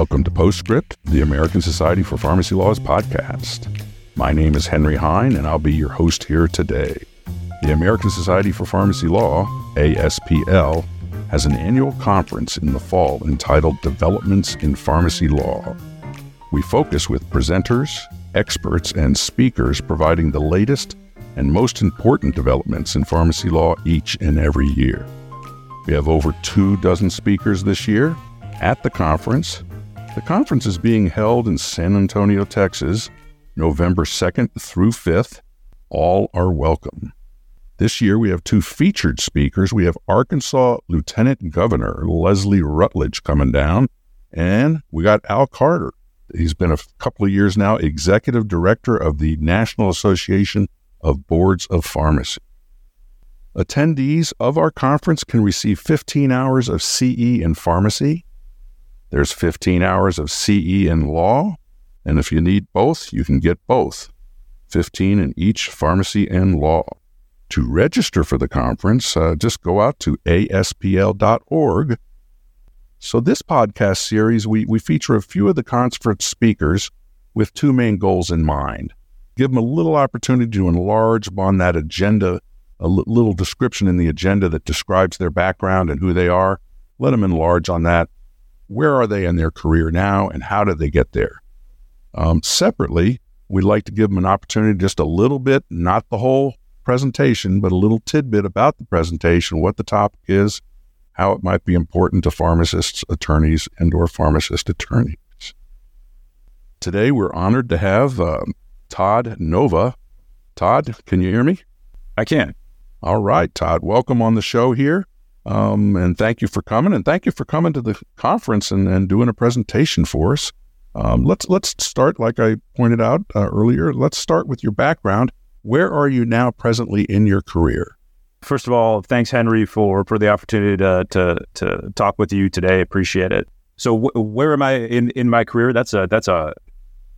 Welcome to Post-Scrip, the American Society for Pharmacy Law's podcast. My name is Henry Hein, and I'll be your host here today. The American Society for Pharmacy Law, ASPL, has an annual conference in the fall entitled Developments in Pharmacy Law. We focus with presenters, experts, and speakers providing the latest and most important developments in pharmacy law each and every year. We have over two dozen speakers this year at the conference. The conference is being held in San Antonio, Texas, November 2nd through 5th. All are welcome. This year, we have two featured speakers. We have Arkansas Lieutenant Governor Leslie Rutledge coming down, and we got Al Carter. He's been a couple of years now executive director of the National Association of Boards of Pharmacy. Attendees of our conference can receive 15 hours of CE in pharmacy. There's 15 hours of CE in law, and if you need both, you can get both 15 in each pharmacy and law. To register for the conference, uh, just go out to aspl.org. So, this podcast series, we, we feature a few of the conference speakers with two main goals in mind. Give them a little opportunity to enlarge upon that agenda, a l- little description in the agenda that describes their background and who they are. Let them enlarge on that. Where are they in their career now, and how did they get there? Um, separately, we'd like to give them an opportunity, just a little bit, not the whole presentation, but a little tidbit about the presentation, what the topic is, how it might be important to pharmacists, attorneys, and or pharmacist attorneys. Today, we're honored to have um, Todd Nova. Todd, can you hear me? I can. All right, Todd, welcome on the show here. Um, and thank you for coming, and thank you for coming to the conference and, and doing a presentation for us. Um, let's let's start, like I pointed out uh, earlier. Let's start with your background where are you now presently in your career? First of all, thanks, Henry, for, for the opportunity to, to, to talk with you today. Appreciate it. So, where am I in, in my career? That's a that's a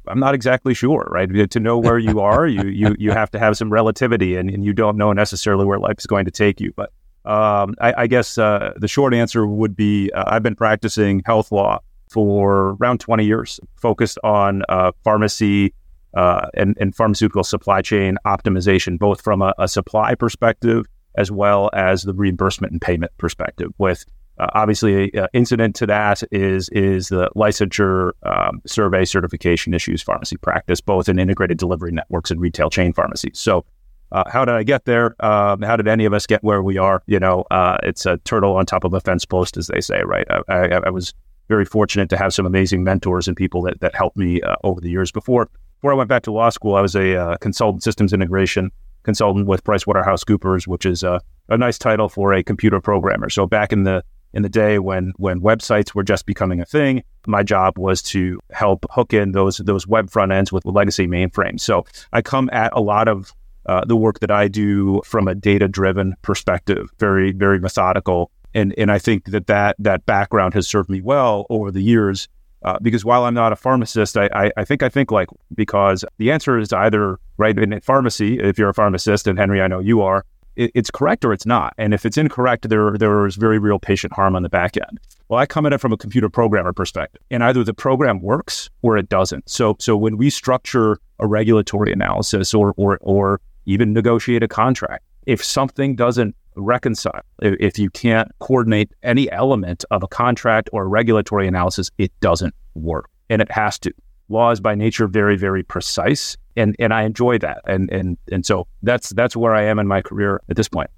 I'm not exactly sure, right? To know where you are, you you you have to have some relativity, and, and you don't know necessarily where life is going to take you. But um, I, I, guess uh, the short answer would be uh, I've been practicing health law for around 20 years, focused on uh, pharmacy, uh, and, and, pharmaceutical supply chain optimization, both from a, a, supply perspective as well as the reimbursement and payment perspective. With uh, obviously, uh, incident to that is is the licensure um, survey certification issues pharmacy practice, both in integrated delivery networks and retail chain pharmacies. So. Uh, how did I get there? Um, how did any of us get where we are? You know, uh, it's a turtle on top of a fence post, as they say, right? I, I, I was very fortunate to have some amazing mentors and people that, that helped me uh, over the years before before I went back to law school, I was a uh, consultant systems integration consultant with PricewaterhouseCoopers, which is a, a nice title for a computer programmer. So back in the in the day when when websites were just becoming a thing, my job was to help hook in those those web front ends with legacy mainframes. So I come at a lot of uh, the work that I do from a data driven perspective, very very methodical, and and I think that that that background has served me well over the years uh, because while I'm not a pharmacist, I, I, I, think I think like because the answer is either right in pharmacy, if you're a pharmacist, and Henry, I know you are, it, it's correct or it's not. And if it's incorrect, there there is very real patient harm on the back end. Well, I come at it from a computer programmer perspective, and either the program works or it doesn't. So so when we structure a regulatory analysis or or or even negotiate a contract, if something doesn't reconcile. If you can't coordinate any element of a contract or a regulatory analysis, it doesn't work. And it has to. Law is by nature very, very precise. And and I enjoy that. And and and so that's that's where I am in my career at this point.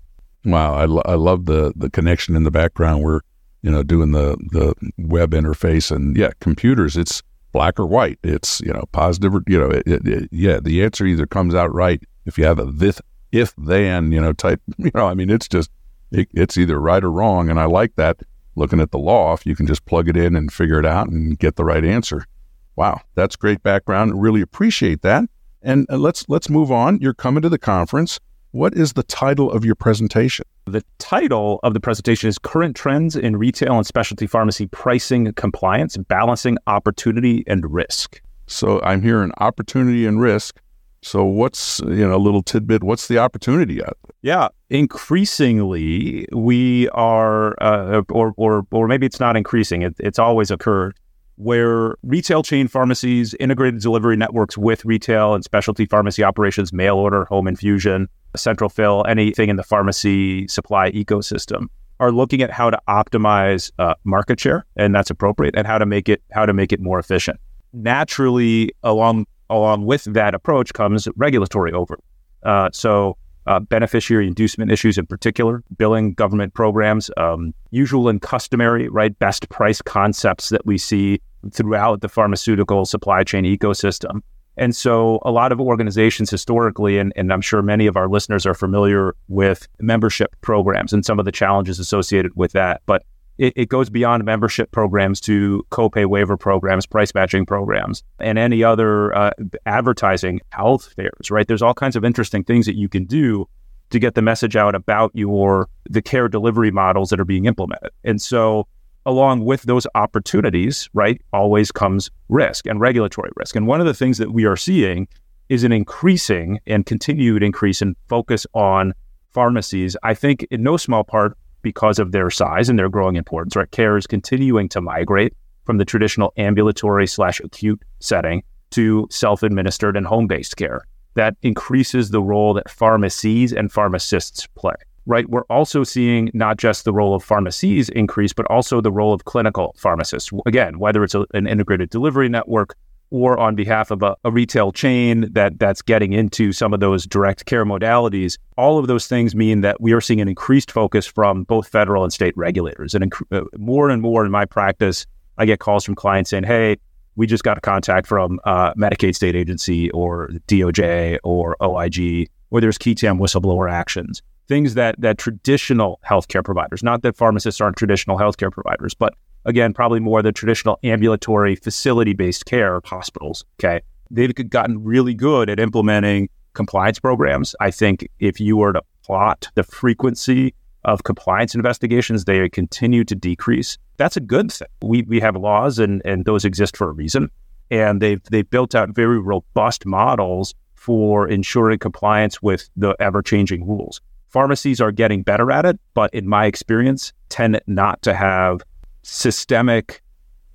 Wow, I, lo- I love the the connection in the background. We're you know doing the the web interface and yeah, computers. It's black or white. It's you know positive or you know it, it, it, yeah. The answer either comes out right if you have a this if then, you know, type, you know, I mean, it's just, it, it's either right or wrong. And I like that looking at the law, if you can just plug it in and figure it out and get the right answer. Wow, that's great background. Really appreciate that. And let's let's move on. You're coming to the conference. What is the title of your presentation? The title of the presentation is Current Trends in Retail and Specialty Pharmacy Pricing Compliance, Balancing Opportunity and Risk. So I'm hearing opportunity and risk. So what's you know a little tidbit? What's the opportunity there? Yeah, increasingly we are, uh, or or or maybe it's not increasing. It, it's always occurred. Where retail chain pharmacies, integrated delivery networks with retail and specialty pharmacy operations, mail order, home infusion, central fill, anything in the pharmacy supply ecosystem are looking at how to optimize uh, market share, and that's appropriate, and how to make it how to make it more efficient. Naturally, along along with that approach comes regulatory over. Uh, so uh, beneficiary inducement issues in particular, billing government programs, um, usual and customary, right? Best price concepts that we see throughout the pharmaceutical supply chain ecosystem. And so a lot of organizations historically, and, and I'm sure many of our listeners are familiar with membership programs and some of the challenges associated with that. But it, it, goes beyond membership programs to copay waiver programs, price matching programs, and any other uh, advertising health fairs, right? There's all kinds of interesting things that you can do to get the message out about your the care delivery models that are being implemented. And so along with those opportunities, right, always comes risk and regulatory risk. And one of the things that we are seeing is an increasing and continued increase in focus on pharmacies. I think in no small part because of their size and their growing importance, right? Care is continuing to migrate from the traditional ambulatory slash acute setting to self-administered and home-based care. That increases the role that pharmacies and pharmacists play. Right. We're also seeing not just the role of pharmacies increase, but also the role of clinical pharmacists. Again, whether it's a, an integrated delivery network or on behalf of a, a, retail chain that that's getting into some of those direct care modalities, all of those things mean that we are seeing an increased focus from both federal and state regulators. And inc- uh, more and more in my practice, I get calls from clients saying, "Hey, we just got a contact from uh, Medicaid state agency or DOJ or OIG, or there's tam whistleblower actions." Things that that traditional healthcare providers, not that pharmacists aren't traditional healthcare providers, but again, probably more the traditional ambulatory facility based care hospitals. Okay. They've gotten really good at implementing compliance programs. I think if you were to plot the frequency of compliance investigations, they continue to decrease. That's a good thing. We, we have laws and, and those exist for a reason. And they've, they've built out very robust models for ensuring compliance with the ever changing rules. Pharmacies are getting better at it, but in my experience, tend not to have systemic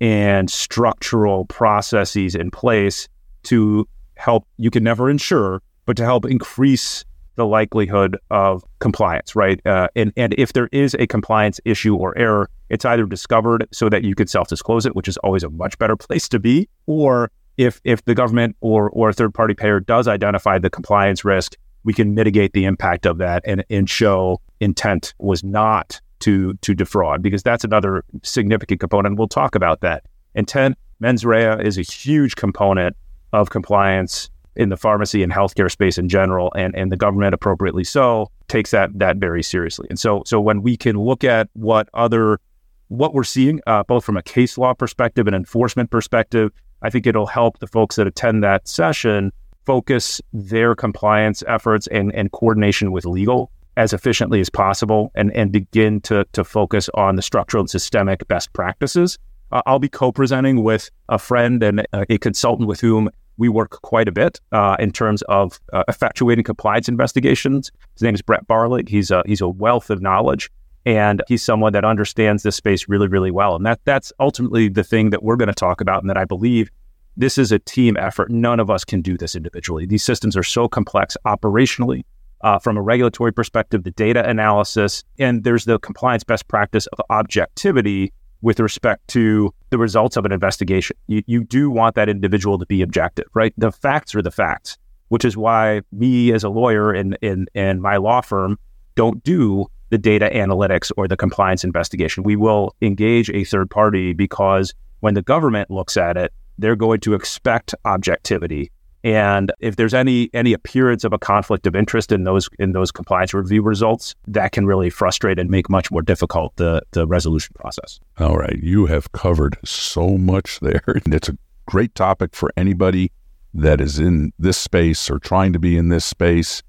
and structural processes in place to help you can never ensure but to help increase the likelihood of compliance right? Uh, and and if there is a compliance issue or error it's either discovered so that you can self-disclose it which is always a much better place to be or if if the government or or a third party payer does identify the compliance risk we can mitigate the impact of that and and show intent was not to to defraud because that's another significant component. We'll talk about that. Intent mens rea is a huge component of compliance in the pharmacy and healthcare space in general, and and the government appropriately so takes that that very seriously. And so so when we can look at what other what we're seeing, uh, both from a case law perspective and enforcement perspective, I think it'll help the folks that attend that session focus their compliance efforts and, and coordination with legal as efficiently as possible and, and begin to, to focus on the structural and systemic best practices. Uh, I'll be co presenting with a friend and a, a, consultant with whom we work quite a bit uh, in terms of uh, effectuating compliance investigations. His name is Brett Barlig. He's a, he's a wealth of knowledge and he's someone that understands this space really, really well. And that that's ultimately the thing that we're going to talk about and that I believe this is a team effort. None of us can do this individually. These systems are so complex operationally, uh, from a regulatory perspective, the data analysis, and there's the compliance best practice of objectivity with respect to the results of an investigation. You, you do want that individual to be objective, right? The facts are the facts, which is why me as a lawyer and, and, and my law firm don't do the data analytics or the compliance investigation. We will engage a third party because when the government looks at it, they're going to expect objectivity and if there's any any appearance of a conflict of interest in those in those compliance review results, that can really frustrate and make much more difficult the the resolution process. All right, you have covered so much there, and it's a great topic for anybody that is in this space or trying to be in this space.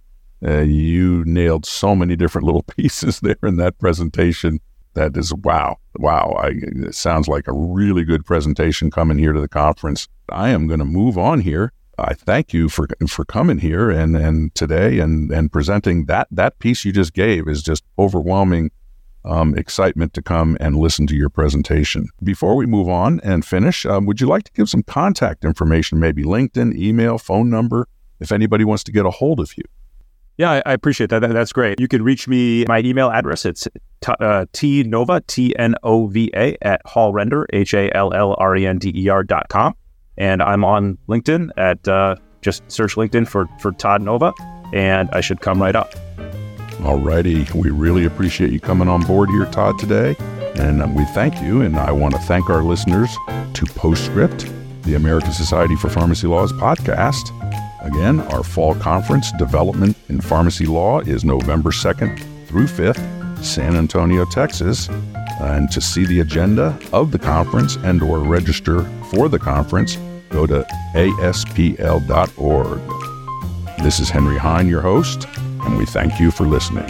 Uh, you nailed so many different little pieces there in that presentation. That is wow, wow! I, it sounds like a really good presentation coming here to the conference. I am going to move on here I thank you for for coming here and and today and and presenting that that piece you just gave is just overwhelming um, excitement to come and listen to your presentation. Before we move on and finish, um, would you like to give some contact information, maybe LinkedIn, email, phone number, if anybody wants to get a hold of you? Yeah, I, appreciate that. that. That's great. You can reach me. My email address it's t, uh, tnova t n o v a at hallrender h a l l r e n d e r dot com, and I'm on LinkedIn at uh, just search LinkedIn for for Todd Nova, and I should come right up. Alrighty, we really appreciate you coming on board here, Todd, today, and um, we thank you. And I want to thank our listeners to Post-Scrip, the American Society for Pharmacy Law's podcast. Again, our fall conference, Development in Pharmacy Law, is November 2nd through 5th, San Antonio, Texas. And to see the agenda of the conference and or register for the conference, go to aspl.org. This is Henry Hine, your host, and we thank you for listening.